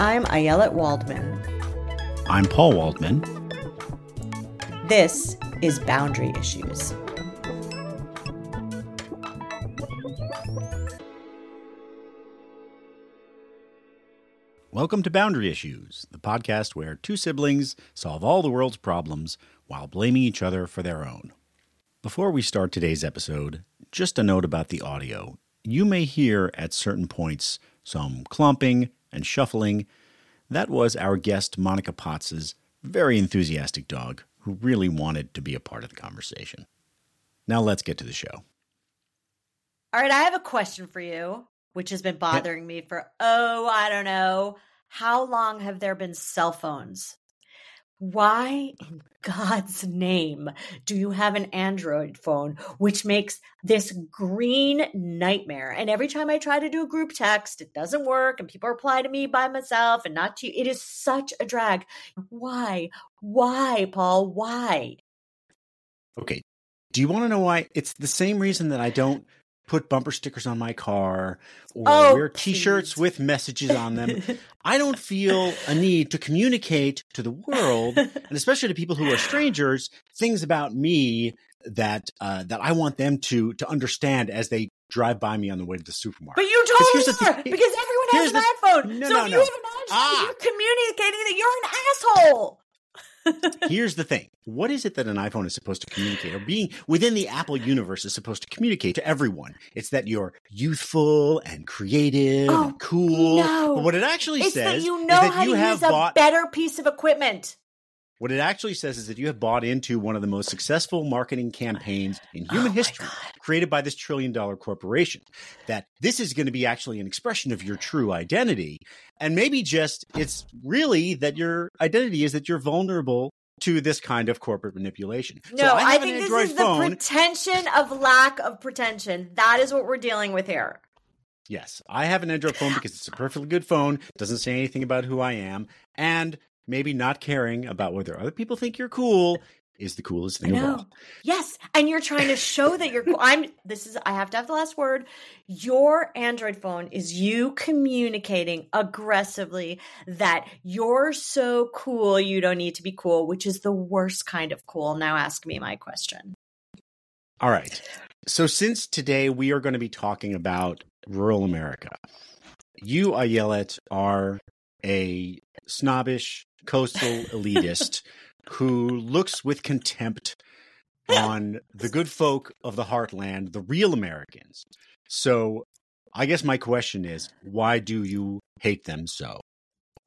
I'm Ayelet Waldman. I'm Paul Waldman. This is Boundary Issues. Welcome to Boundary Issues, the podcast where two siblings solve all the world's problems while blaming each other for their own. Before we start today's episode, just a note about the audio. You may hear at certain points some clumping and shuffling. That was our guest Monica Potts's very enthusiastic dog who really wanted to be a part of the conversation. Now let's get to the show. All right, I have a question for you, which has been bothering me for, oh, I don't know. How long have there been cell phones? Why in God's name do you have an Android phone, which makes this green nightmare? And every time I try to do a group text, it doesn't work, and people reply to me by myself and not to you. It is such a drag. Why? Why, Paul? Why? Okay. Do you want to know why? It's the same reason that I don't put bumper stickers on my car or Oh, wear t-shirts with messages on them. I don't feel a need to communicate to the world, and especially to people who are strangers, things about me that uh, that I want them to to understand as they drive by me on the way to the supermarket. But you totally are because everyone has an the- iPhone. No, so no, if no. you have an iPhone, Ah. you're communicating that you're an asshole. Here's the thing. What is it that an iPhone is supposed to communicate or being within the Apple universe is supposed to communicate to everyone? It's that you're youthful and creative Oh, and cool. no. But what it actually It's says that you is know that how you to have use a bought better piece of equipment. What it actually says is that you have bought into one of the most successful marketing campaigns in oh human Oh history, created by this trillion dollar corporation. That this is going to be actually an expression of your true identity. And maybe just it's really that your identity is that you're vulnerable to this kind of corporate manipulation. No, so I, I, think an this is the pretension of lack of pretension. That is what we're dealing with here. Yes, I have an Android phone because it's a perfectly good phone, doesn't say anything about who I am, and maybe not caring about whether other people think you're cool is the coolest thing of all. Yes, and you're trying to show that you're. I'm. This is. I have to have the last word. Your Android phone is you communicating aggressively that you're so cool. You don't need to be cool, which is the worst kind of cool. Now ask me my question. All right. So since today we are going to be talking about rural America, you, Ayelet, are a snobbish coastal elitist who looks with contempt on the good folk of the heartland, the real Americans. So I guess my question is, why do you hate them so?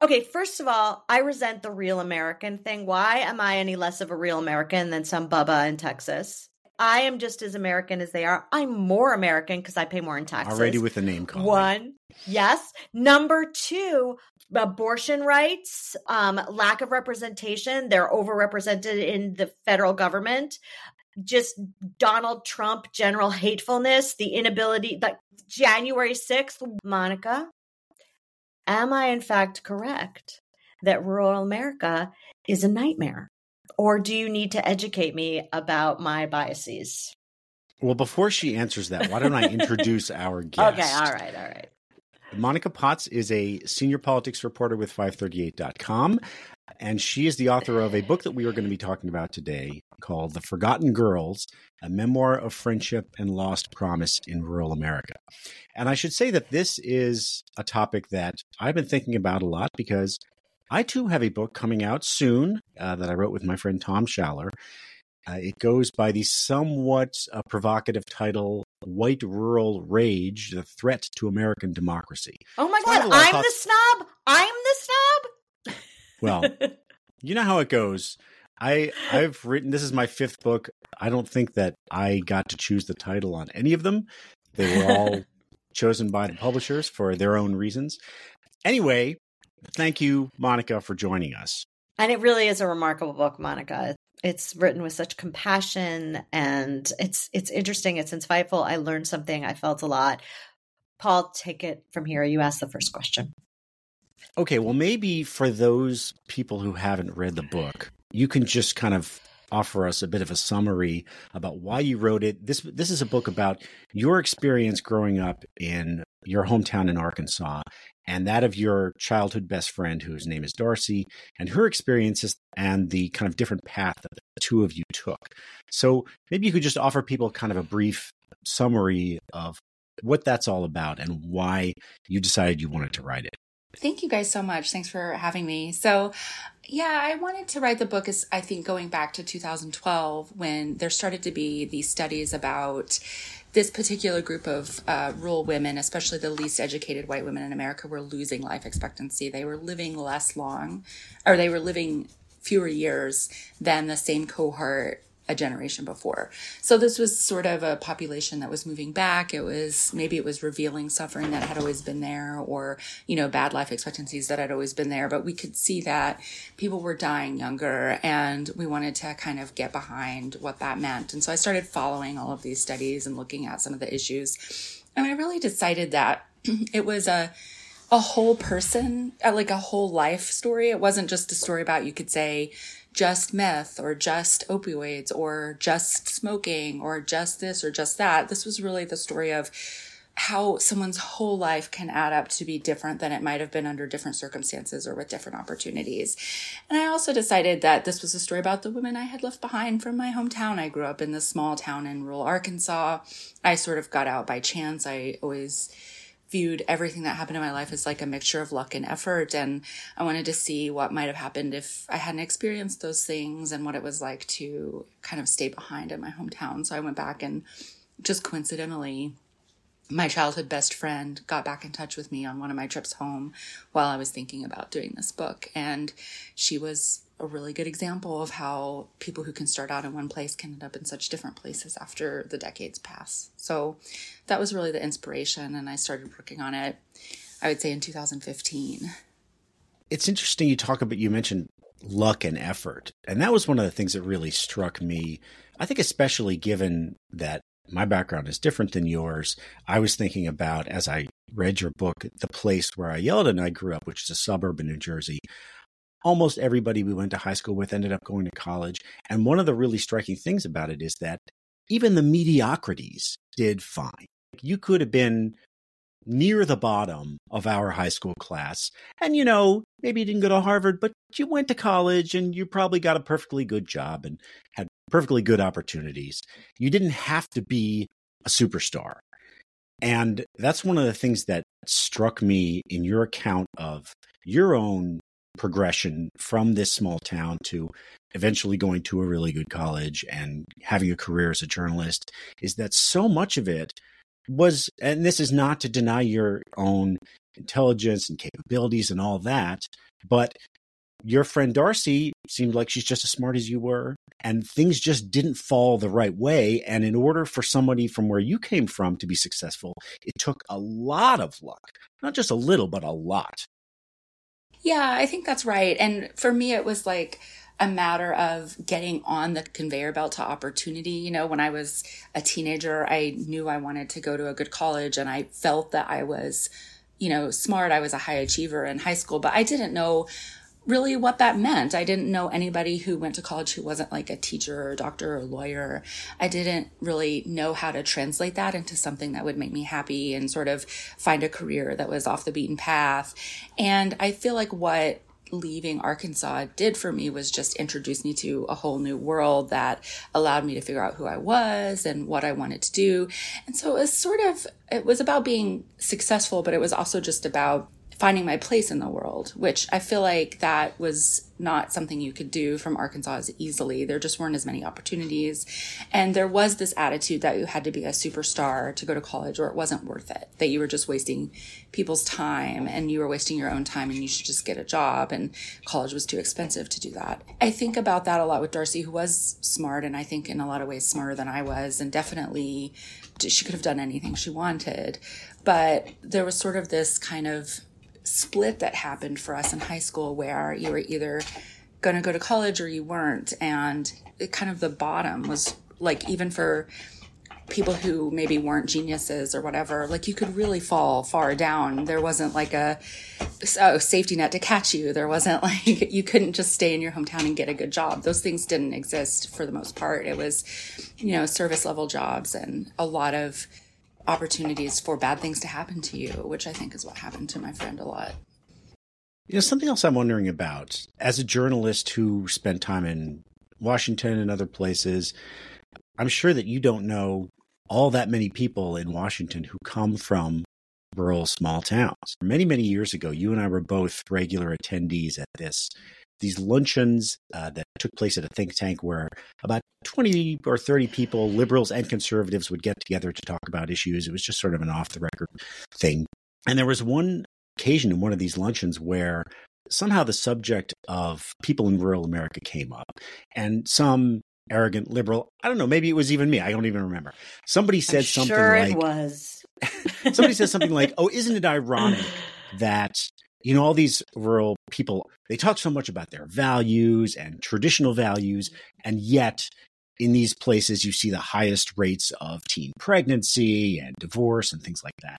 Okay, first of all, I resent the real American thing. Why am I any less of a real American than some Bubba in Texas? I am just as American as they are. I'm more American because I pay more in taxes. Already with the name calling. One, yes. Number two, abortion rights, um, lack of representation. They're overrepresented in the federal government. Just Donald Trump general hatefulness, the inability, like January 6th, Monica, am I in fact correct that rural America is a nightmare? Or do you need to educate me about my biases? Well, before she answers that, why don't I introduce our guest? Okay, all right, all right. Monica Potts is a senior politics reporter with 538.com, and she is the author of a book that we are going to be talking about today called The Forgotten Girls A Memoir of Friendship and Lost Promise in Rural America. And I should say that this is a topic that I've been thinking about a lot because I too have a book coming out soon uh, that I wrote with my friend Tom Schaller. Uh, it goes by the somewhat uh, provocative title White Rural Rage The Threat to American Democracy. Oh my So I have God, a lot of I'm the snob. I'm the snob. Well, you know how it goes. I I've written this is my fifth book. I don't think that I got to choose the title on any of them. They were all chosen by the publishers for their own reasons. Anyway, thank you, Monica, for joining us. And it really is a remarkable book, Monica. It's written with such compassion and it's it's interesting, it's insightful. I learned something, I felt a lot. Paul, take it from here. You asked the first question. Okay, well, maybe for those people who haven't read the book, you can just kind of offer us a bit of a summary about why you wrote it. This this is a book about your experience growing up in your hometown in Arkansas and that of your childhood best friend, whose name is Darcy, and her experiences and the kind of different path that the two of you took. So maybe you could just offer people kind of a brief summary of what that's all about and why you decided you wanted to write it. Thank you guys so much. Thanks for having me. So, yeah, I wanted to write the book is I think going back to 2012 when there started to be these studies about this particular group of uh, rural women, especially the least educated white women in America, were losing life expectancy. They were living less long, or they were living fewer years than the same cohort a generation before. So this was sort of a population that was moving back. It was maybe it was revealing suffering that had always been there or, you know, bad life expectancies that had always been there, but we could see that people were dying younger and we wanted to kind of get behind what that meant. And so I started following all of these studies and looking at some of the issues. And I really decided that it was a a whole person, uh, like a whole life story. It wasn't just a story about you could say just meth or just opioids or just smoking or just this or just that. This was really the story of how someone's whole life can add up to be different than it might have been under different circumstances or with different opportunities. And I also decided that this was a story about the women I had left behind from my hometown. I grew up in this small town in rural Arkansas. I sort of got out by chance. I always viewed everything that happened in my life as like a mixture of luck and effort. And I wanted to see what might have happened if I hadn't experienced those things and what it was like to kind of stay behind in my hometown. So I went back and just coincidentally, my childhood best friend got back in touch with me on one of my trips home while I was thinking about doing this book. And she was a really good example of how people who can start out in one place can end up in such different places after the decades pass. So that was really the inspiration, and I started working on it, I would say, in 2015. It's interesting you talk about, you mentioned luck and effort. And that was one of the things that really struck me. I think, especially given that my background is different than yours, I was thinking about as I read your book, the place where Ayelet and I grew up, which is a suburb in New Jersey almost everybody we went to high school with ended up going to college. And one of the really striking things about it is that even the mediocrities did fine. You could have been near the bottom of our high school class. And, you know, maybe you didn't go to Harvard, but you went to college and you probably got a perfectly good job and had perfectly good opportunities. You didn't have to be a superstar. And that's one of the things that struck me in your account of your own progression from this small town to eventually going to a really good college and having a career as a journalist is that so much of it was and this is not to deny your own intelligence and capabilities and all that but your friend Darcy seemed like she's just as smart as you were, and things just didn't fall the right way. And in order for somebody from where you came from to be successful, it took a lot of luck, not just a little, but a lot. Yeah, I think that's right. And for me, it was like a matter of getting on the conveyor belt to opportunity. You know, when I was a teenager, I knew I wanted to go to a good college and I felt that I was, you know, smart. I was a high achiever in high school, but I didn't know really what that meant. I didn't know anybody who went to college who wasn't like a teacher or a doctor or a lawyer. I didn't really know how to translate that into something that would make me happy and sort of find a career that was off the beaten path. And I feel like what leaving Arkansas did for me was just introduce me to a whole new world that allowed me to figure out who I was and what I wanted to do. And so it was sort of, it was about being successful, but it was also just about finding my place in the world, which I feel like that was not something you could do from Arkansas as easily. There just weren't as many opportunities. And there was this attitude that you had to be a superstar to go to college or it wasn't worth it, that you were just wasting people's time and you were wasting your own time and you should just get a job and college was too expensive to do that. I think about that a lot with Darcy, who was smart and I think in a lot of ways smarter than I was and definitely she could have done anything she wanted. But there was sort of this kind of split that happened for us in high school where you were either going to go to college or you weren't. And it kind of the bottom was like, even for people who maybe weren't geniuses or whatever, like you could really fall far down. There wasn't like a, a safety net to catch you. There wasn't like you couldn't just stay in your hometown and get a good job. Those things didn't exist for the most part. It was, you know, service level jobs and a lot of opportunities for bad things to happen to you, which I think is what happened to my friend a lot. You know, something else I'm wondering about as a journalist who spent time in Washington and other places, I'm sure that you don't know all that many people in Washington who come from rural small towns. Many, many years ago, you and I were both regular attendees at this these luncheons uh, that took place at a think tank where about 20 or 30 people, liberals and conservatives, would get together to talk about issues. It was just sort of an off the record thing. And there was one occasion in one of these luncheons where somehow the subject of people in rural America came up, and some arrogant liberal, I don't know, maybe it was even me, I don't even remember. Somebody said I'm something sure like, it was. somebody said something like, "Oh, isn't it ironic that you know all these rural people they talk so much about their values and traditional values, and yet." In these places, you see the highest rates of teen pregnancy and divorce and things like that.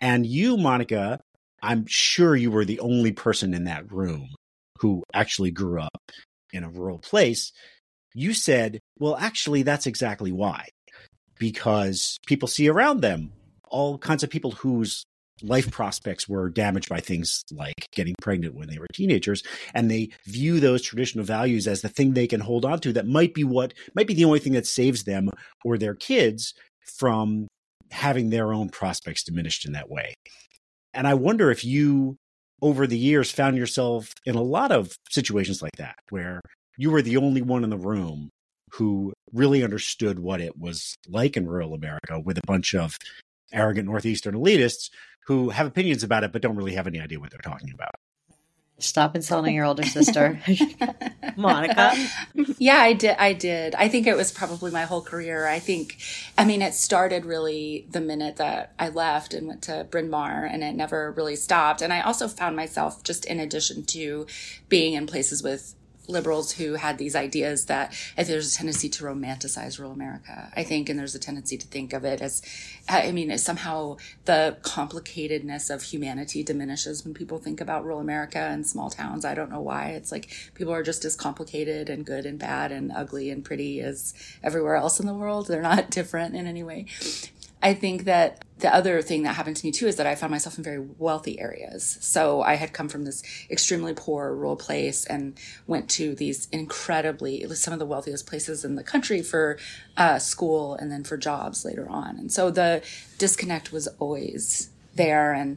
And you, Monica, I'm sure you were the only person in that room who actually grew up in a rural place. You said, well, actually, that's exactly why. Because people see around them all kinds of people whose life prospects were damaged by things like getting pregnant when they were teenagers and they view those traditional values as the thing they can hold on to that might be what might be the only thing that saves them or their kids from having their own prospects diminished in that way. And i wonder if you over the years found yourself in a lot of situations like that where you were the only one in the room who really understood what it was like in rural america with a bunch of arrogant northeastern elitists who have opinions about it but don't really have any idea what they're talking about. Stop insulting your older sister, Monica. Yeah, I did. I did. I think it was probably my whole career. I think, I mean, it started really the minute that I left and went to Bryn Mawr, and it never really stopped. And I also found myself just in addition to being in places with liberals who had these ideas that there's a tendency to romanticize rural America, I think, and there's a tendency to think of it as, I mean, as somehow the complicatedness of humanity diminishes when people think about rural America and small towns. I don't know why. It's like people are just as complicated and good and bad and ugly and pretty as everywhere else in the world. They're not different in any way. I think that the other thing that happened to me too is that I found myself in very wealthy areas. So I had come from this extremely poor rural place and went to these incredibly, some of the wealthiest places in the country for uh, school and then for jobs later on. And so the disconnect was always there. And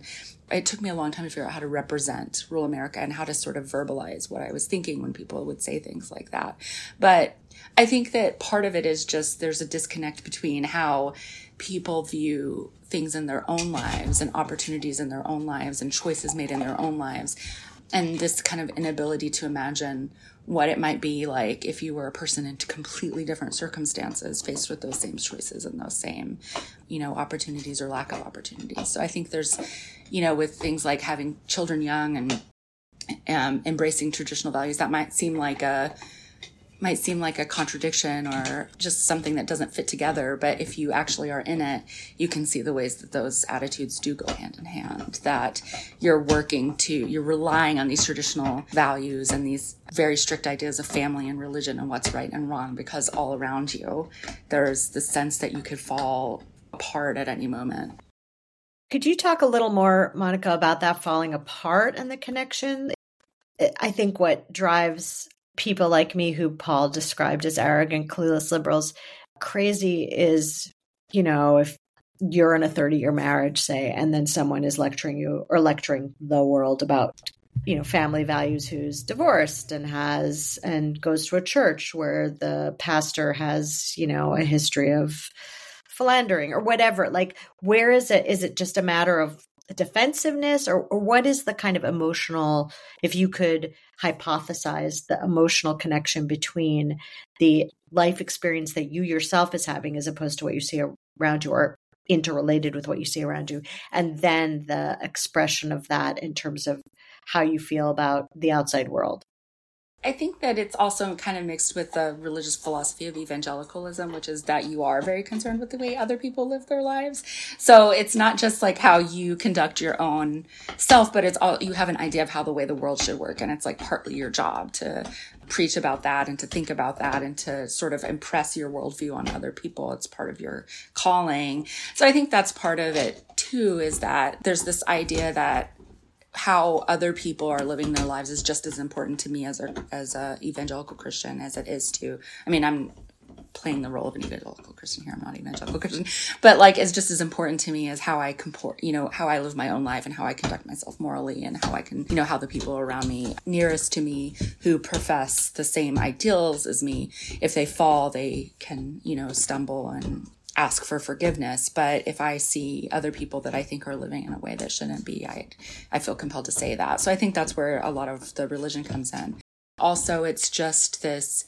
it took me a long time to figure out how to represent rural America and how to sort of verbalize what I was thinking when people would say things like that. But I think that part of it is just there's a disconnect between how people view things in their own lives and opportunities in their own lives and choices made in their own lives. And this kind of inability to imagine what it might be like if you were a person in completely different circumstances faced with those same choices and those same, you know, opportunities or lack of opportunities. So I think there's, you know, with things like having children young and um, embracing traditional values, that might seem like a, might seem like a contradiction or just something that doesn't fit together. But if you actually are in it, you can see the ways that those attitudes do go hand in hand. That you're working to, you're relying on these traditional values and these very strict ideas of family and religion and what's right and wrong because all around you, there's the sense that you could fall apart at any moment. Could you talk a little more, Monica, about that falling apart and the connection? I think what drives people like me who Paul described as arrogant, clueless liberals crazy is, you know, if you're in a 30 year marriage, say, and then someone is lecturing you or lecturing the world about, you know, family values who's divorced and has and goes to a church where the pastor has, you know, a history of philandering or whatever. Like, where is it? Is it just a matter of defensiveness or, or what is the kind of emotional if you could hypothesize the emotional connection between the life experience that you yourself is having as opposed to what you see around you or interrelated with what you see around you and then the expression of that in terms of how you feel about the outside world I think that it's also kind of mixed with the religious philosophy of evangelicalism, which is that you are very concerned with the way other people live their lives. So it's not just like how you conduct your own self, but it's all you have an idea of how the way the world should work. And it's like partly your job to preach about that and to think about that and to sort of impress your worldview on other people. It's part of your calling. So I think that's part of it too, is that there's this idea that how other people are living their lives is just as important to me as a as a evangelical Christian as it is to. I mean, I'm playing the role of an evangelical Christian here. I'm not evangelical Christian, but like it's just as important to me as how I comport, you know, how I live my own life and how I conduct myself morally and how I can, you know, how the people around me nearest to me who profess the same ideals as me, if they fall, they can, you know, stumble and ask for forgiveness. But if I see other people that I think are living in a way that shouldn't be, I, I feel compelled to say that. So I think that's where a lot of the religion comes in. Also, it's just this,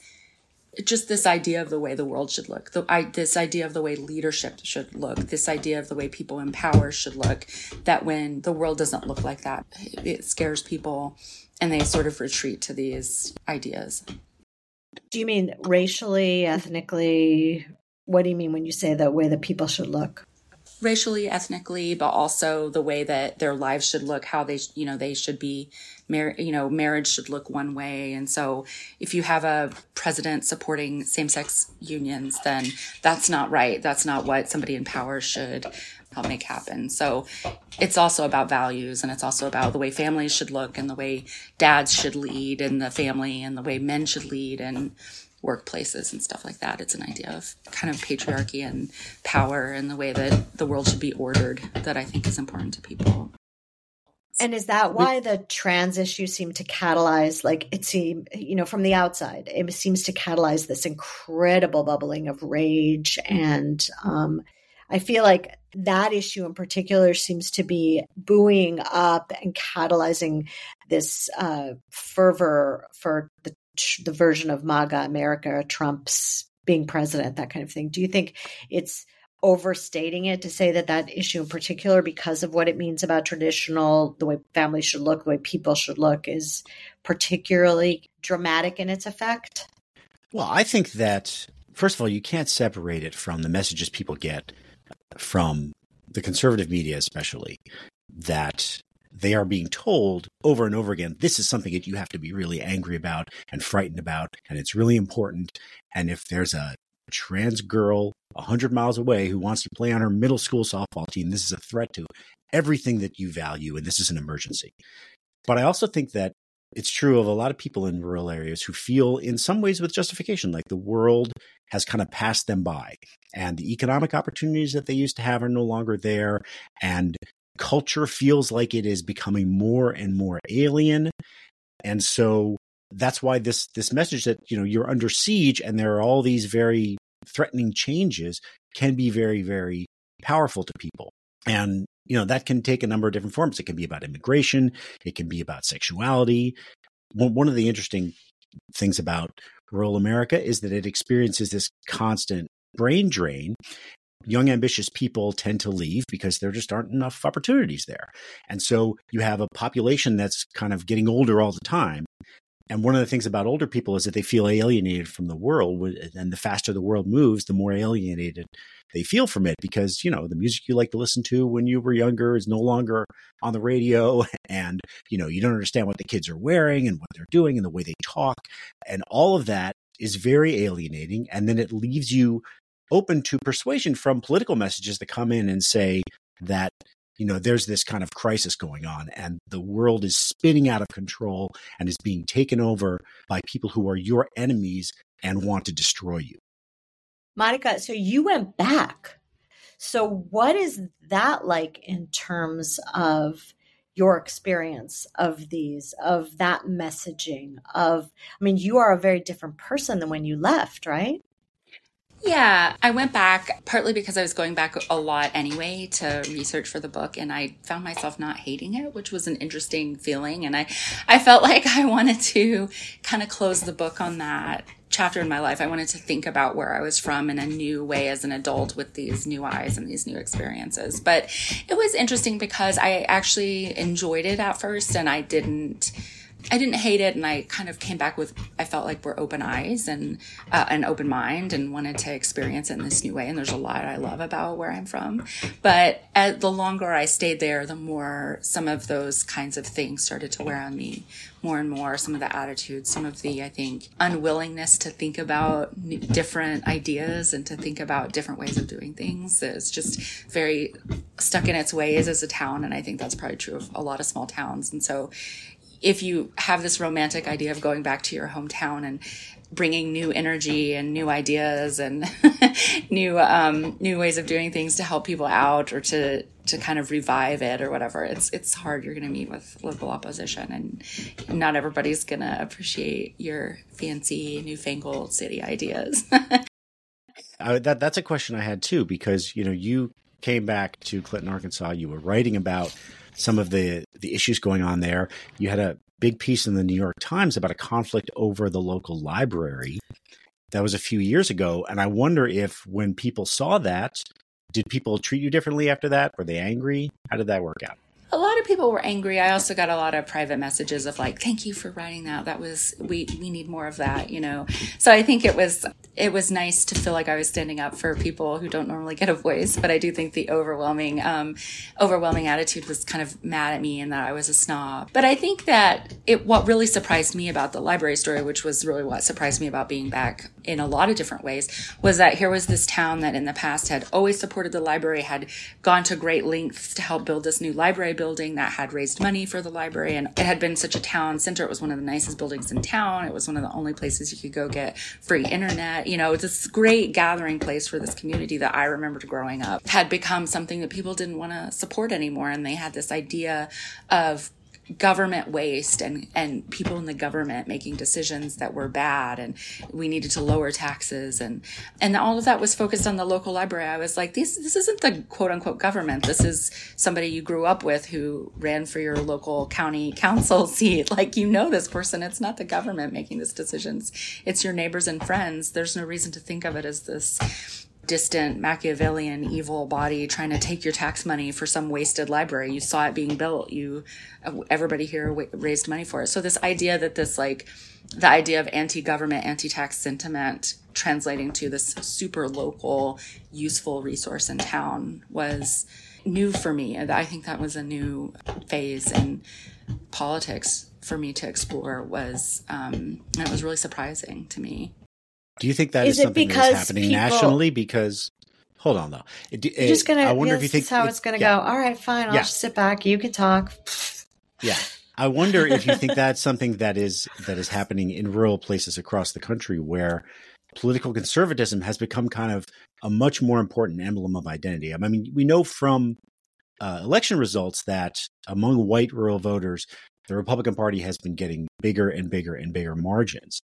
just this idea of the way the world should look, the, I, this idea of the way leadership should look, this idea of the way people in power should look, that when the world doesn't look like that, it scares people and they sort of retreat to these ideas. Do you mean racially, ethnically, what do you mean when you say the way that people should look? racially ethnically but also the way that their lives should look how they you know they should be mar- you know marriage should look one way. And so if you have a president supporting same-sex unions then that's not right. That's not what somebody in power should help make happen. So it's also about values and it's also about the way families should look and the way dads should lead in the family and the way men should lead and workplaces and stuff like that. It's an idea of kind of patriarchy and power and the way that the world should be ordered that I think is important to people. And is that why the trans issue seemed to catalyze, like it seemed, you know, from the outside, it seems to catalyze this incredible bubbling of rage. And um, I feel like that issue in particular seems to be buoying up and catalyzing this uh, fervor for the the version of MAGA America, Trump's being president, that kind of thing. Do you think it's overstating it to say that that issue in particular, because of what it means about traditional, the way families should look, the way people should look, is particularly dramatic in its effect? Well, I think that, first of all, you can't separate it from the messages people get from the conservative media, especially, that they are being told over and over again, this is something that you have to be really angry about and frightened about, and it's really important. And if there's a trans girl 100 miles away who wants to play on her middle school softball team, this is a threat to everything that you value, and this is an emergency. But I also think that it's true of a lot of people in rural areas who feel, in some ways, with justification, like the world has kind of passed them by and the economic opportunities that they used to have are no longer there. And culture feels like it is becoming more and more alien. And so that's why this this message that you know you're under siege and there are all these very threatening changes can be very very powerful to people. And you know that can take a number of different forms. It can be about immigration, it can be about sexuality. One of the interesting things about rural America is that it experiences this constant brain drain young ambitious people tend to leave because there just aren't enough opportunities there. And so you have a population that's kind of getting older all the time. And one of the things about older people is that they feel alienated from the world. And the faster the world moves the more alienated they feel from it because you know the music you like to listen to when you were younger is no longer on the radio. And you know you don't understand what the kids are wearing and what they're doing and the way they talk. And all of that is very alienating. And then it leaves you open to persuasion from political messages that come in and say that you know there's this kind of crisis going on and the world is spinning out of control and is being taken over by people who are your enemies and want to destroy you. Monica so you went back. So what is that like in terms of your experience of these of that messaging of i mean you are a very different person than when you left right yeah, I went back partly because I was going back a lot anyway to research for the book and I found myself not hating it, which was an interesting feeling and I I felt like I wanted to kind of close the book on that chapter in my life. I wanted to think about where I was from in a new way as an adult with these new eyes and these new experiences. But it was interesting because I actually enjoyed it at first and I didn't I didn't hate it, and I kind of came back with I felt like we're open eyes and uh, an open mind, and wanted to experience it in this new way. And there's a lot I love about where I'm from, but at, the longer I stayed there, the more some of those kinds of things started to wear on me more and more. Some of the attitudes, some of the I think unwillingness to think about different ideas and to think about different ways of doing things is just very stuck in its ways as a town, and I think that's probably true of a lot of small towns. And so if you have this romantic idea of going back to your hometown and bringing new energy and new ideas and new um, new ways of doing things to help people out or to to kind of revive it or whatever it's it's hard. You're going to meet with local opposition and not everybody's going to appreciate your fancy newfangled city ideas. Uh, that that's a question i had too because you know you came back to clinton arkansas. You were writing about some of the the issues going on there. You had a big piece in the New York Times about a conflict over the local library. That was a few years ago, and I wonder if when people saw that, did people treat you differently after that? Were they angry? How did that work out? A lot of people were angry. I also got a lot of private messages of like, "Thank you for writing that. That was we we need more of that." You know. So I think it was it was nice to feel like I was standing up for people who don't normally get a voice. But I do think the overwhelming um, overwhelming attitude was kind of mad at me and that I was a snob. But I think that it what really surprised me about the library story, which was really what surprised me about being back in a lot of different ways, was that here was this town that in the past had always supported the library, had gone to great lengths to help build this new library building that had raised money for the library. And it had been such a town center. It was one of the nicest buildings in town. It was one of the only places you could go get free internet. You know, it's this great gathering place for this community that I remembered growing up had become something that people didn't want to support anymore. And they had this idea of government waste and and people in the government making decisions that were bad and we needed to lower taxes and and all of that was focused on the local library. I was like this this isn't the quote unquote government. This is somebody you grew up with who ran for your local county council seat. Like you know this person. It's not the government making these decisions. It's your neighbors and friends. There's no reason to think of it as this distant Machiavellian evil body trying to take your tax money for some wasted library. You saw it being built. You, everybody here raised money for it. So this idea that this like, the idea of anti-government, anti-tax sentiment translating to this super local, useful resource in town was new for me. I think that was a new phase in politics for me to explore was, um, and it was really surprising to me. Do you think that is, is something that's happening people, nationally? Because hold on though, it, it, just gonna. I wonder if you think that's how it's, gonna yeah. go. All right, fine. I'll yeah. just sit back. You can talk. Yeah, I wonder if you think that's something that is that is happening in rural places across the country where political conservatism has become kind of a much more important emblem of identity. I mean, we know from uh, election results that among white rural voters, the Republican Party has been getting bigger and bigger and bigger margins.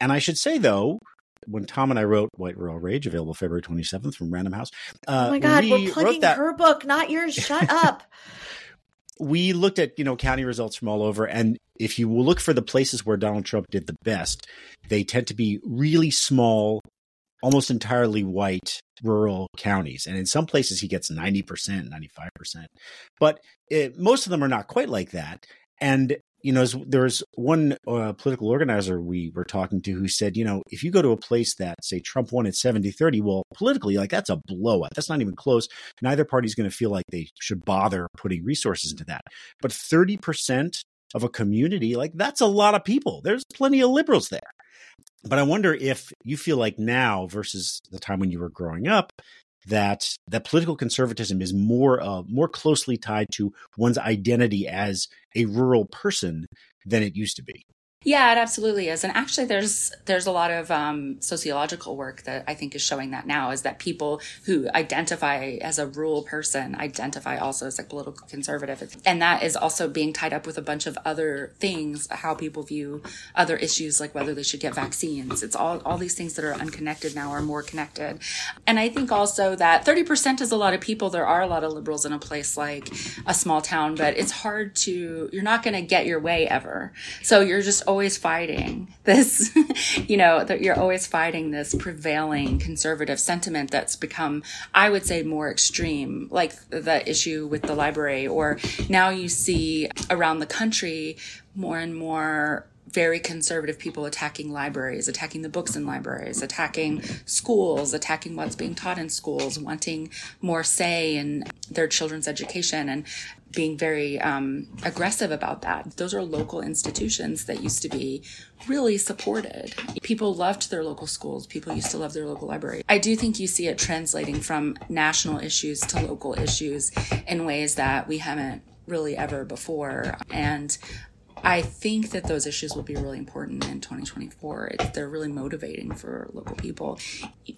And I should say, though, when Tom and I wrote White Rural Rage, available February 27th from Random House. Uh, oh my God, we are plugging her book, not yours. Shut up. we looked at you know county results from all over, and if you look for the places where Donald Trump did the best, they tend to be really small, almost entirely white rural counties. And in some places, he gets 90%, 95%. But it, most of them are not quite like that. And you know, there's one uh, political organizer we were talking to who said, you know, if you go to a place that, say, Trump won at 70 30, well, politically, like that's a blowout. That's not even close. Neither party's going to feel like they should bother putting resources into that. But 30% of a community, like that's a lot of people. There's plenty of liberals there. But I wonder if you feel like now versus the time when you were growing up, that that political conservatism is more uh, more closely tied to one's identity as a rural person than it used to be. Yeah, it absolutely is. And actually there's there's a lot of um, sociological work that I think is showing that now is that people who identify as a rural person identify also as a political conservative. And that is also being tied up with a bunch of other things, how people view other issues like whether they should get vaccines. It's all all these things that are unconnected now are more connected. And I think also that 30% is a lot of people. There are a lot of liberals in a place like a small town, but it's hard to you're not going to get your way ever. So you're just always fighting this, you know, that you're always fighting this prevailing conservative sentiment that's become, I would say, more extreme, like the issue with the library, or now you see around the country more and more very conservative people attacking libraries, attacking the books in libraries, attacking schools, attacking what's being taught in schools, wanting more say in their children's education, and being very um, aggressive about that. Those are local institutions that used to be really supported. People loved their local schools. People used to love their local library. I do think you see it translating from national issues to local issues in ways that we haven't really ever before. And I think that those issues will be really important in 2024. It, they're really motivating for local people.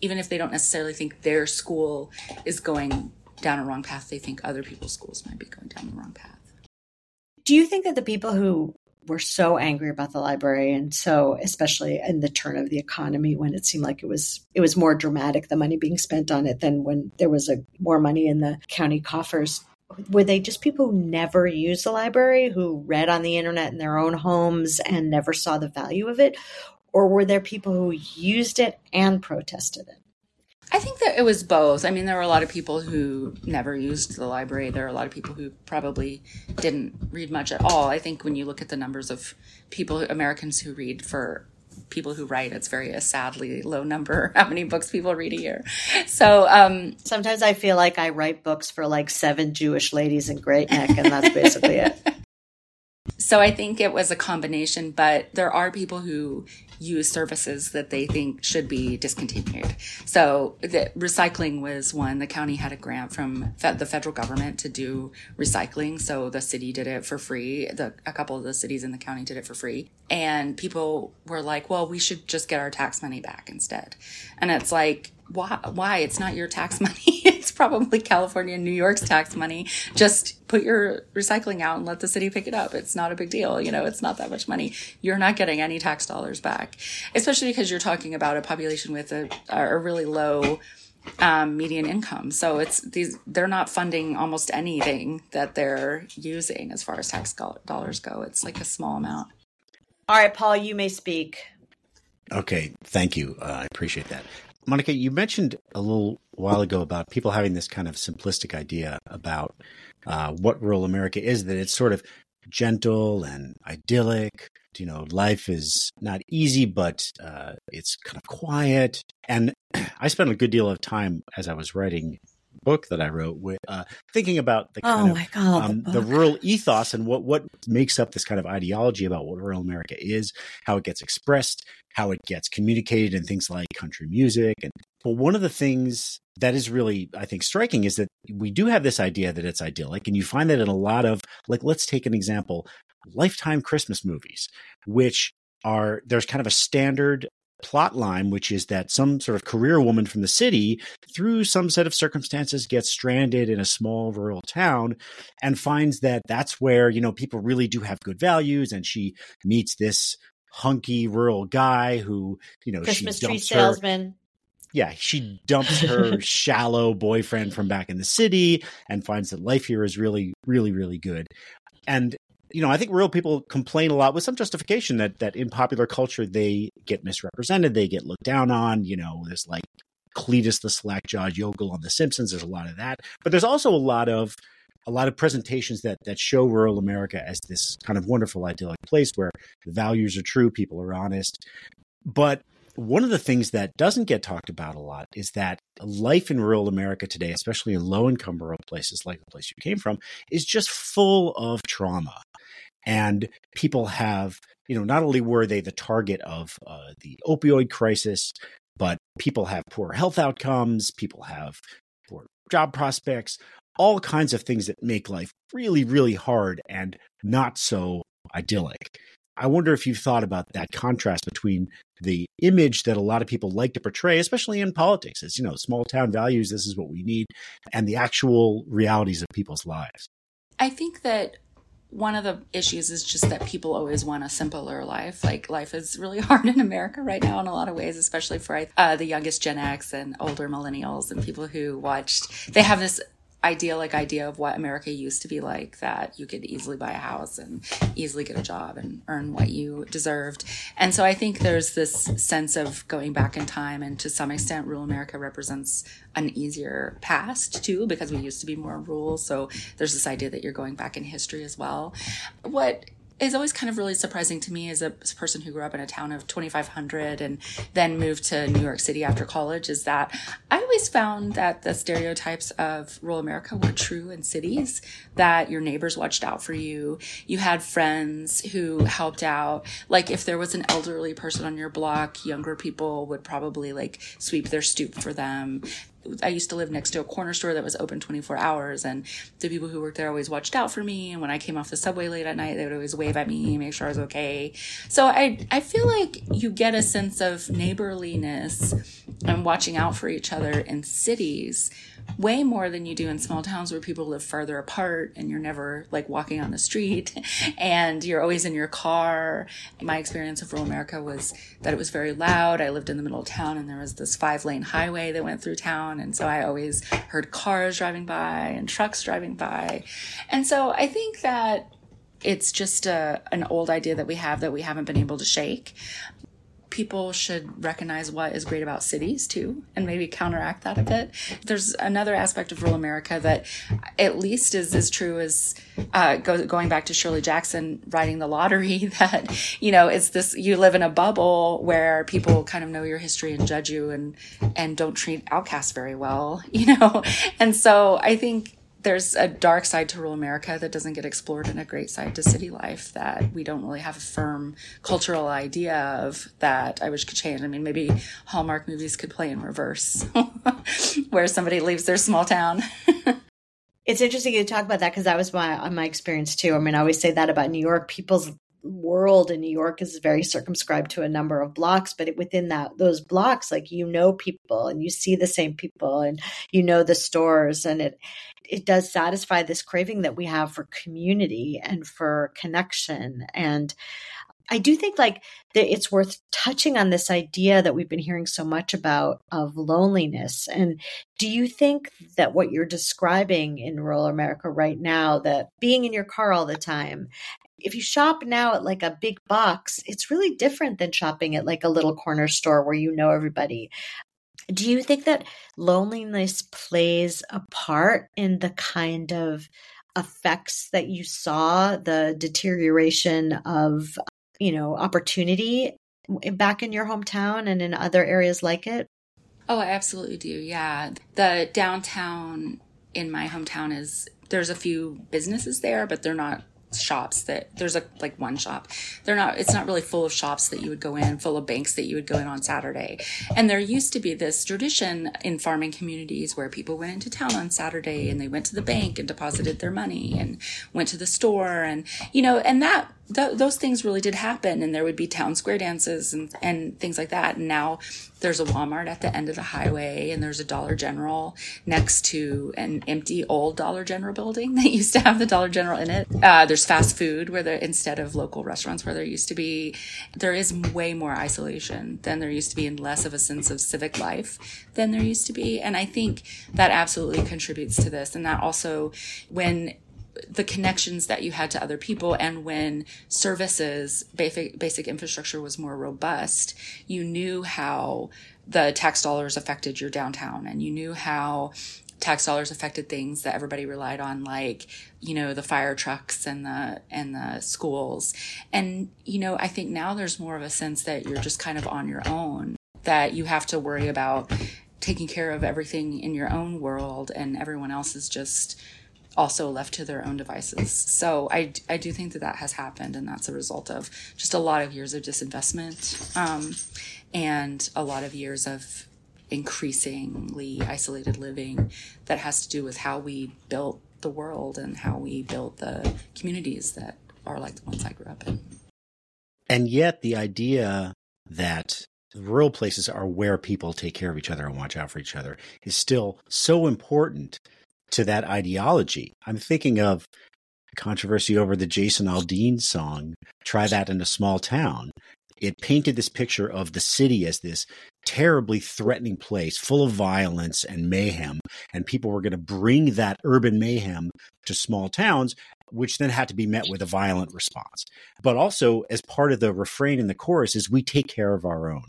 Even if they don't necessarily think their school is going down a wrong path, they think other people's schools might be going down the wrong path. Do you think that the people who were so angry about the library and so especially in the turn of the economy when it seemed like it was it was more dramatic the money being spent on it than when there was a more money in the county coffers were they just people who never used the library, who read on the internet in their own homes and never saw the value of it? Or were there people who used it and protested it? I think that it was both. I mean, there were a lot of people who never used the library. There are a lot of people who probably didn't read much at all. I think when you look at the numbers of people, Americans who read for people who write. It's very a sadly low number how many books people read a year. So um, sometimes I feel like I write books for like seven Jewish ladies in Great Neck, and that's basically it. So I think it was a combination, but there are people who use services that they think should be discontinued. So the recycling was one. The county had a grant from the federal government to do recycling. So the city did it for free. The, a couple of the cities in the county did it for free. And people were like, well, we should just get our tax money back instead. And it's like, why, why? It's not your tax money. It's probably California and New York's tax money. Just put your recycling out and let the city pick it up. It's not a big deal. You know, it's not that much money. You're not getting any tax dollars back, especially because you're talking about a population with a, a really low um, median income. So it's these, they're not funding almost anything that they're using as far as tax dollars go. It's like a small amount. All right, Paul, you may speak. Okay, thank you. Uh, I appreciate that. Monica, you mentioned a little while ago about people having this kind of simplistic idea about uh, what rural America is, that it's sort of gentle and idyllic. You know, life is not easy, but uh, it's kind of quiet. And I spent a good deal of time as I was writing book that I wrote with uh, thinking about the kind oh of God, um, the, the, rural ethos and what what makes up this kind of ideology about what rural America is, how it gets expressed, how it gets communicated in things like country music. And well, one of the things that is really, I think, striking is that we do have this idea that it's idyllic, and you find that in a lot of like, let's take an example, lifetime Christmas movies, which are there's kind of a standard plot line, which is that some sort of career woman from the city, through some set of circumstances, gets stranded in a small rural town and finds that that's where, you know, people really do have good values. And she meets this hunky rural guy who, you know, Christmas she tree dumps salesman. Her, yeah, she dumps her shallow boyfriend from back in the city and finds that life here is really, really, really good. And you know, I think rural people complain a lot with some justification that that in popular culture they get misrepresented, they get looked down on. You know, there's like Cletus the slack-jawed yokel on The Simpsons. There's a lot of that, but there's also a lot of a lot of presentations that that show rural America as this kind of wonderful idyllic place where the values are true, people are honest. But one of the things that doesn't get talked about a lot is that life in rural America today, especially in low income rural places like the place you came from, is just full of trauma. And people have, you know, not only were they the target of uh, the opioid crisis, but people have poor health outcomes, people have poor job prospects, all kinds of things that make life really, really hard and not so idyllic. I wonder if you've thought about that contrast between the image that a lot of people like to portray, especially in politics, as you know, small town values, this is what we need, and the actual realities of people's lives. I think that one of the issues is just that people always want a simpler life. Like life is really hard in America right now in a lot of ways, especially for uh, the youngest Gen X and older millennials and people who watched. They have this idyllic idea of what America used to be like that you could easily buy a house and easily get a job and earn what you deserved. And so I think there's this sense of going back in time and to some extent rural America represents an easier past too because we used to be more rural. So there's this idea that you're going back in history as well. What is always kind of really surprising to me as a person who grew up in a town of 2,500 and then moved to New York City after college is that I always found that the stereotypes of rural America were true in cities, that your neighbors watched out for you. You had friends who helped out. Like if there was an elderly person on your block, younger people would probably like sweep their stoop for them. I used to live next to a corner store that was open 24 hours and the people who worked there always watched out for me. And when I came off the subway late at night, they would always wave at me, mm-hmm. make sure I was okay. So I, I feel like you get a sense of neighborliness and watching out for each other in cities way more than you do in small towns where people live farther apart and you're never like walking on the street and you're always in your car. My experience of rural America was that it was very loud. I lived in the middle of town and there was this five lane highway that went through town. And so I always heard cars driving by and trucks driving by. And so I think that it's just a, an old idea that we have that we haven't been able to shake people should recognize what is great about cities too and maybe counteract that a bit. There's another aspect of rural america that at least is as true as uh, go, going back to shirley jackson writing the lottery that you know it's this you live in a bubble where people kind of know your history and judge you and and don't treat outcasts very well you know? And so i think there's a dark side to rural America that doesn't get explored and a great side to city life that we don't really have a firm cultural idea of that I wish could change. I mean, maybe Hallmark movies could play in reverse where somebody leaves their small town. it's interesting you talk about that because that was my uh, my experience too. I mean, I always say that about New York. People's world in New York is very circumscribed to a number of blocks, but it, within that those blocks, like you know people and you see the same people and you know the stores, and it it does satisfy this craving that we have for community and for connection and I do think like that it's worth touching on this idea that we've been hearing so much about of loneliness. And do you think that what you're describing in rural America right now, that being in your car all the time if you shop now at like a big box, it's really different than shopping at like a little corner store where you know everybody. Do you think that loneliness plays a part in the kind of effects that you saw, the deterioration of, you know, opportunity back in your hometown and in other areas like it? Oh, I absolutely do. Yeah. The downtown in my hometown is there's a few businesses there, but they're not shops that there's a like one shop. They're not it's not really full of shops that you would go in full of banks that you would go in on saturday. And there used to be this tradition in farming communities where people went into town on saturday and they went to the bank and deposited their money and went to the store and you know and that th- those things really did happen and there would be town square dances and, and things like that. And now there's a walmart at the end of the highway and there's a dollar general next to an empty old dollar general building that used to have the dollar general in it. Uh, there's fast food where there instead of local restaurants where there used to be there is way more isolation than there used to be and less of a sense of civic life than there used to be. And i think that absolutely contributes to this. And that also when the connections that you had to other people and when services basic basic infrastructure was more robust you knew how the tax dollars affected your downtown and you knew how tax dollars affected things that everybody relied on like you know the fire trucks and the and the schools. And you know i think now there's more of a sense that you're just kind of on your own that you have to worry about taking care of everything in your own world and everyone else is just also left to their own devices. So I, I do think that that has happened, and that's a result of just a lot of years of disinvestment um, and a lot of years of increasingly isolated living that has to do with how we built the world and how we built the communities that are like the ones I grew up in. And yet, the idea that rural places are where people take care of each other and watch out for each other is still so important to that ideology. I'm thinking of controversy over the Jason Aldean song, Try That in a Small Town. It painted this picture of the city as this terribly threatening place full of violence and mayhem. And people were going to bring that urban mayhem to small towns, which then had to be met with a violent response. But also, as part of the refrain in the chorus, is we take care of our own.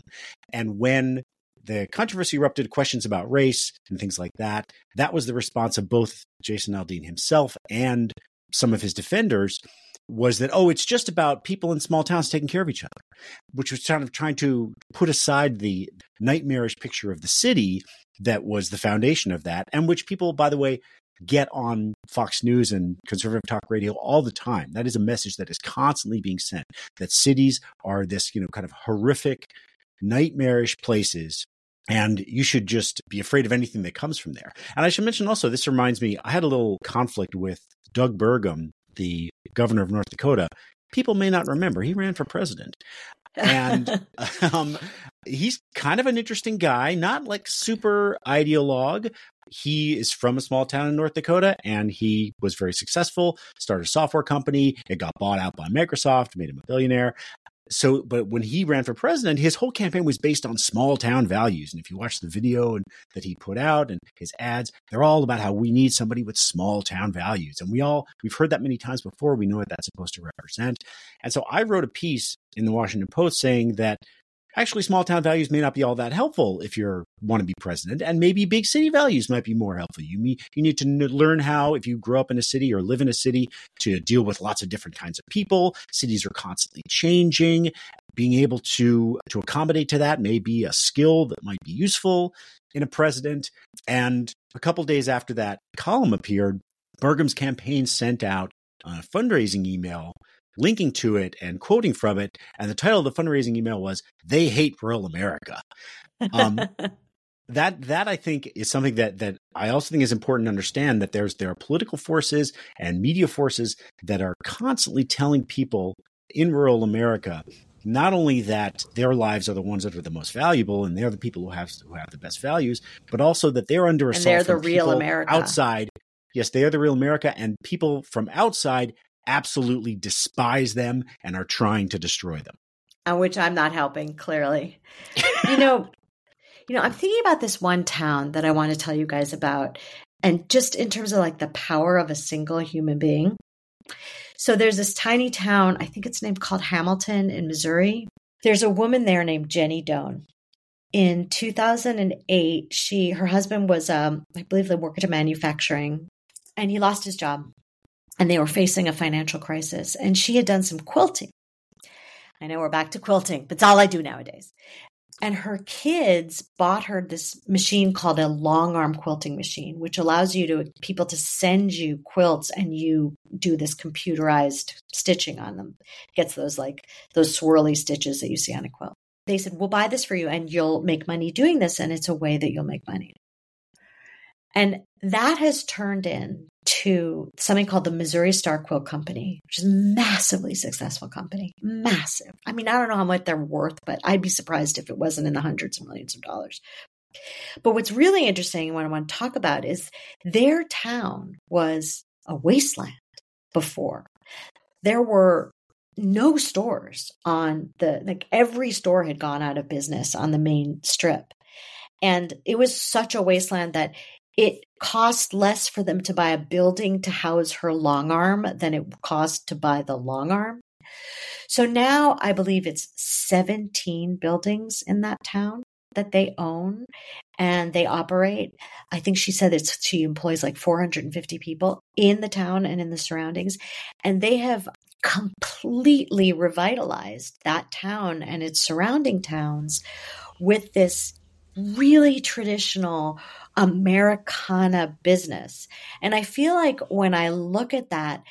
And when the controversy erupted questions about race and things like that. That was the response of both Jason Aldean himself and some of his defenders. was that, oh, it's just about people in small towns taking care of each other, which was kind of trying to put aside the nightmarish picture of the city that was the foundation of that, and which people, by the way, get on Fox News and conservative talk radio all the time. That is a message that is constantly being sent that cities are this, you know, kind of horrific, nightmarish places. And you should just be afraid of anything that comes from there. And I should mention also, this reminds me, I had a little conflict with Doug Burgum, the governor of North Dakota. People may not remember, he ran for president. and um, he's kind of an interesting guy, not like super ideologue, he is from a small town in North Dakota and he was very successful, started a software company. It got bought out by Microsoft, made him a billionaire. So, but when he ran for president, his whole campaign was based on small town values. And if you watch the video and, that he put out and his ads, they're all about how we need somebody with small town values. And we all, we've heard that many times before. We know what that's supposed to represent. And so I wrote a piece in the Washington Post saying that actually small town values may not be all that helpful if you want to be president and maybe big city values might be more helpful. You need, you need to learn how if you grow up in a city or live in a city to deal with lots of different kinds of people. Cities are constantly changing. Being able to to accommodate to that may be a skill that might be useful in a president. And a couple days after that column appeared Burgum's campaign sent out a fundraising email linking to it and quoting from it. And the title of the fundraising email was "They Hate Rural America." Um, that that I think is something that that I also think is important to understand that there's there are political forces and media forces that are constantly telling people in rural America not only that their lives are the ones that are the most valuable and they're the people who have who have the best values, but also that they're under assault. And they're the real America outside. Yes, they are the real America, and people from outside absolutely despise them and are trying to destroy them. On which I'm not helping, clearly. you know, you know, I'm thinking about this one town that I want to tell you guys about. And just in terms of like the power of a single human being. So there's this tiny town, I think it's named called Hamilton in Missouri. There's a woman there named Jenny Doan. In 2008, she her husband was um I believe they worked at manufacturing and he lost his job and they were facing a financial crisis. And she had done some quilting. I know we're back to quilting, but it's all I do nowadays. And her kids bought her this machine called a long arm quilting machine, which allows you to people to send you quilts and you do this computerized stitching on them. Gets those like those swirly stitches that you see on a quilt. They said, We'll buy this for you and you'll make money doing this, and it's a way that you'll make money. And that has turned into something called the Missouri Star Quilt Company, which is a massively successful company. Massive. I mean, I don't know how much they're worth, but I'd be surprised if it wasn't in the hundreds of millions of dollars. But what's really interesting, what I want to talk about, is their town was a wasteland before. There were no stores on the like every store had gone out of business on the main strip and it was such a wasteland that it cost less for them to buy a building to house her long arm than it cost to buy the long arm. So now I believe it's 17 buildings in that town that they own and they operate. I think she said it's she employs like 450 people in the town and in the surroundings and they have completely revitalized that town and its surrounding towns with this really traditional Americana business. And I feel like when I look at that,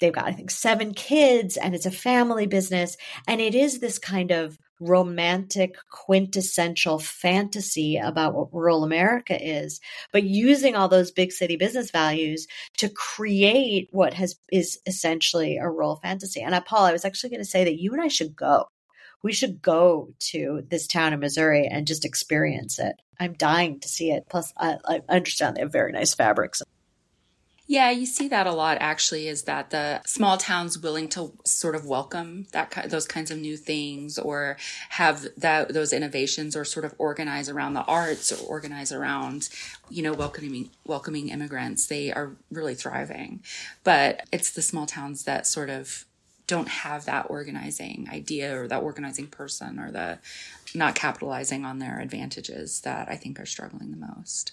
they've got, I think, seven kids and it's a family business. And it is this kind of romantic, quintessential fantasy about what rural America is, but using all those big city business values to create what has is essentially a rural fantasy. And I, Paul, I was actually going to say that you and I should go we should go to this town in Missouri and just experience it. I'm dying to see it. Plus, I, I understand they have very nice fabrics. Yeah, you see that a lot actually is that the small towns willing to sort of welcome that those kinds of new things or have that those innovations or sort of organize around the arts or organize around you know welcoming welcoming immigrants. They are really thriving. But it's the small towns that sort of don't have that organizing idea or that organizing person or the not capitalizing on their advantages that I think are struggling the most.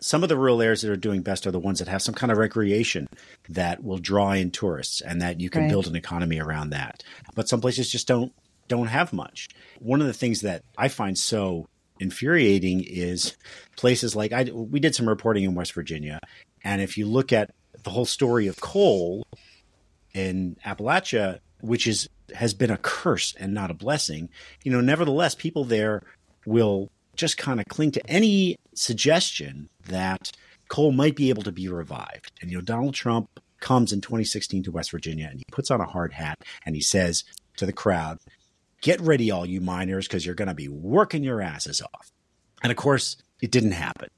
some of the rural areas that are doing best are the ones that have some kind of recreation that will draw in tourists and that you can Right. build an economy around that. But some places just don't don't have much. One of the things that I find so infuriating is places like I we did some reporting in West Virginia and if you look at the whole story of coal in Appalachia, which is has been a curse and not a blessing, you know, nevertheless, people there will just kind of cling to any suggestion that coal might be able to be revived. And you know, Donald Trump comes in 2016 to West Virginia and he puts on a hard hat and he says to the crowd, "Get ready, all you miners, because you're going to be working your asses off." And of course, it didn't happen.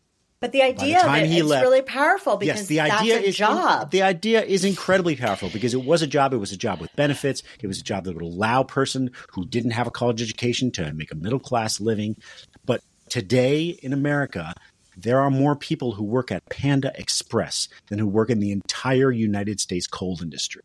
But the idea of it, it's left- really powerful because yes, the idea that's a is job. the idea is incredibly powerful because it was a job. It was a job with benefits. It was a job that would allow a person who didn't have a college education to make a middle class living. But today in America, there are more people who work at Panda Express than who work in the entire United States coal industry.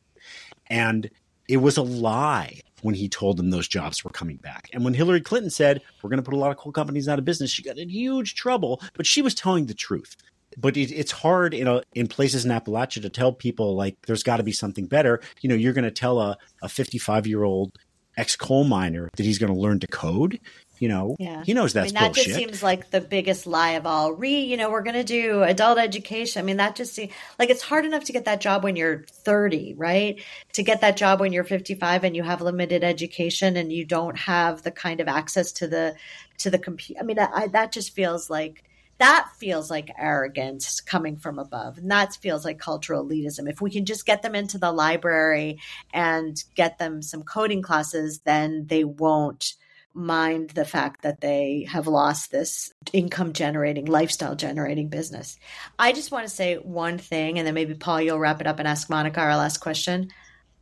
And it was a lie when he told them those jobs were coming back. And when Hillary Clinton said, we're going to put a lot of coal companies out of business, she got in huge trouble, but she was telling the truth. But it, it's hard in a, in places in Appalachia to tell people like there's got to be something better. You know, you're going to tell a, a 55 year old ex coal miner that he's going to learn to code. You know, Yeah. he knows that's I mean, that bullshit. just seems like the biggest lie of all. Re, you know, we're going to do adult education. I mean, that just seems like it's hard enough to get that job when you're 30, right? To get that job when you're 55 and you have limited education and you don't have the kind of access to the to the computer. I mean, I, that just feels like that feels like arrogance coming from above, and that feels like cultural elitism. If we can just get them into the library and get them some coding classes, then they won't mind the fact that they have lost this income generating, lifestyle generating business. I just want to say one thing, and then maybe Paul, you'll wrap it up and ask Monica our last question.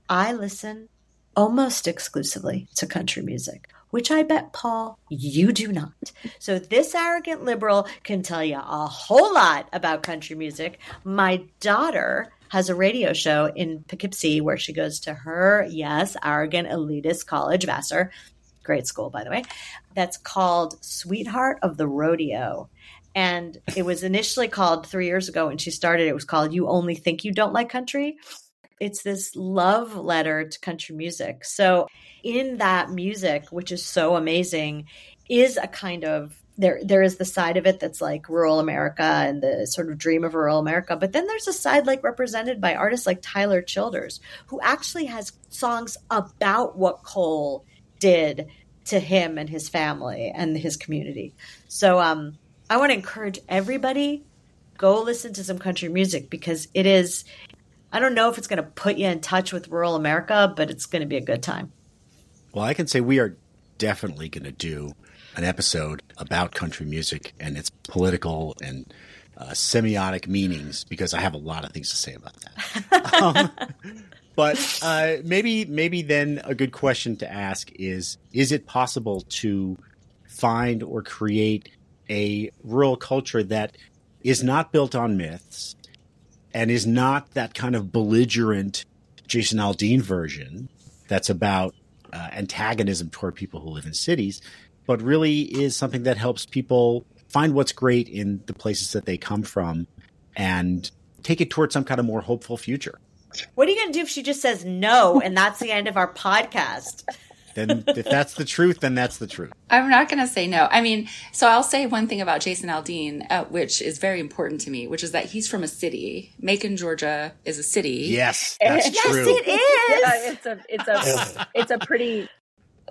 I listen almost exclusively to country music, which I bet, Paul, you do not. So this arrogant liberal can tell you a whole lot about country music. My daughter has a radio show in Poughkeepsie where she goes to her, yes, arrogant elitist college, Vassar, great school, by the way, that's called Sweetheart of the Rodeo. And it was initially called three years ago when she started, it was called You Only Think You Don't Like Country. It's this love letter to country music. So, in that music, which is so amazing, is a kind of there there is the side of it that's like rural America and the sort of dream of rural America. But then there's a side like represented by artists like Tyler Childers, who actually has songs about what coal did to him and his family and his community. So um I want to encourage everybody go listen to some country music because it is I don't know if it's going to put you in touch with rural America, but it's going to be a good time. Well, I can say we are definitely going to do an episode about country music and its political and uh, semiotic meanings because I have a lot of things to say about that. um, but uh, maybe, maybe then a good question to ask is: Is it possible to find or create a rural culture that is not built on myths and is not that kind of belligerent Jason Aldean version that's about uh, antagonism toward people who live in cities, but really is something that helps people find what's great in the places that they come from and take it towards some kind of more hopeful future. What are you going to do if she just says no and that's the end of our podcast? Then, if that's the truth, then that's the truth. I'm not going to say no. I mean, so I'll say one thing about Jason Aldean, uh, which is very important to me, which is that he's from a city. Macon, Georgia is a city. Yes, that's yes, true. it is. Yeah, it's a it's a it's a pretty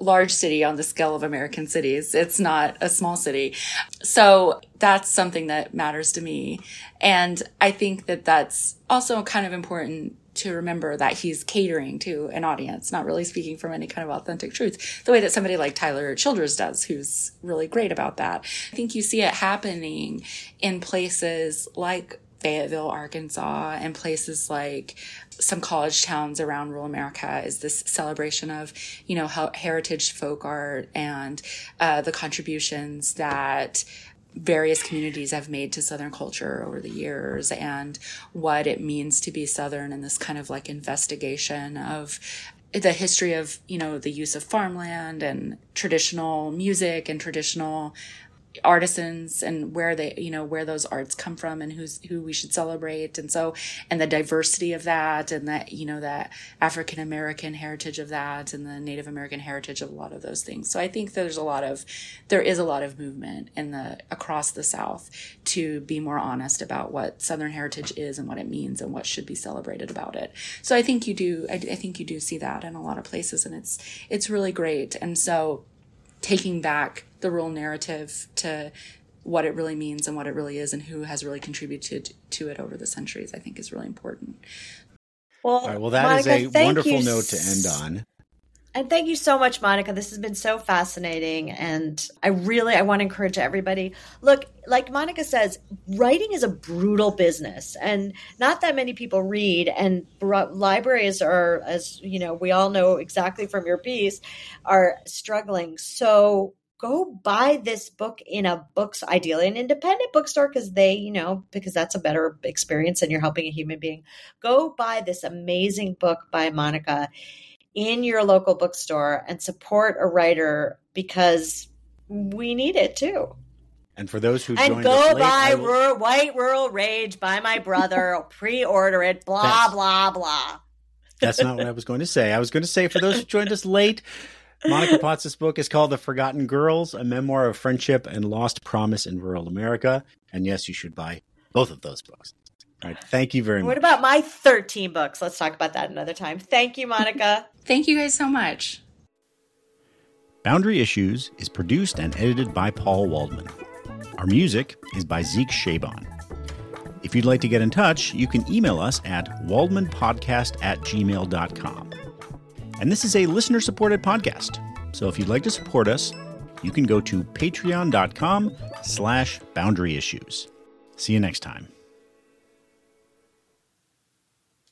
large city on the scale of American cities. It's not a small city. So that's something that matters to me. And I think that that's also kind of important to remember that he's catering to an audience, not really speaking from any kind of authentic truth, the way that somebody like Tyler Childers does, who's really great about that. I think you see it happening in places like Fayetteville, Arkansas, and places like some college towns around rural America is this celebration of, you know, heritage folk art and uh, the contributions that various communities I've made to Southern culture over the years and what it means to be Southern and this kind of like investigation of the history of, you know, the use of farmland and traditional music and traditional artisans and where they you know where those arts come from and who's who we should celebrate. And so and the diversity of that and that you know that african american heritage of that and the native american heritage of a lot of those things. So i think there's a lot of there is a lot of movement in the across the south to be more honest about what southern heritage is and what it means and what should be celebrated about it. So i think you do i, I think you do see that in a lot of places and it's it's really great. And so taking back the real narrative to what it really means and what it really is and who has really contributed to it over the centuries, I think is really important. Well, All right, well, that is Monica, a wonderful you note to end on. And thank you so much, Monica. This has been so fascinating. And I really, I want to encourage everybody. Look, like Monica says, writing is a brutal business and not that many people read. And libraries are, as you know, we all know exactly from your piece, are struggling. So go buy this book in a books, ideally an independent bookstore because they, you know, because that's a better experience and you're helping a human being. Go buy this amazing book by Monica in your local bookstore and support a writer because we need it too. And for those who And go late, buy will- Rural, White Rural Rage by my brother, pre order it, blah, That's- blah, blah. That's not what I was going to say. I was going to say for those who joined us late, Monica Potts' book is called The Forgotten Girls, a memoir of friendship and lost promise in rural America. And yes, you should buy both of those books. All right. Thank you very What much. What about my 13 books? Let's talk about that another time. Thank you, Monica. Thank you guys so much. Boundary Issues is produced and edited by Paul Waldman. Our music is by Zeke Shabon. If you'd like to get in touch, you can email us at waldmanpodcast at gmail.com. And this is a listener supported podcast. So if you'd like to support us, you can go to patreon.com slash boundary issues. See you next time.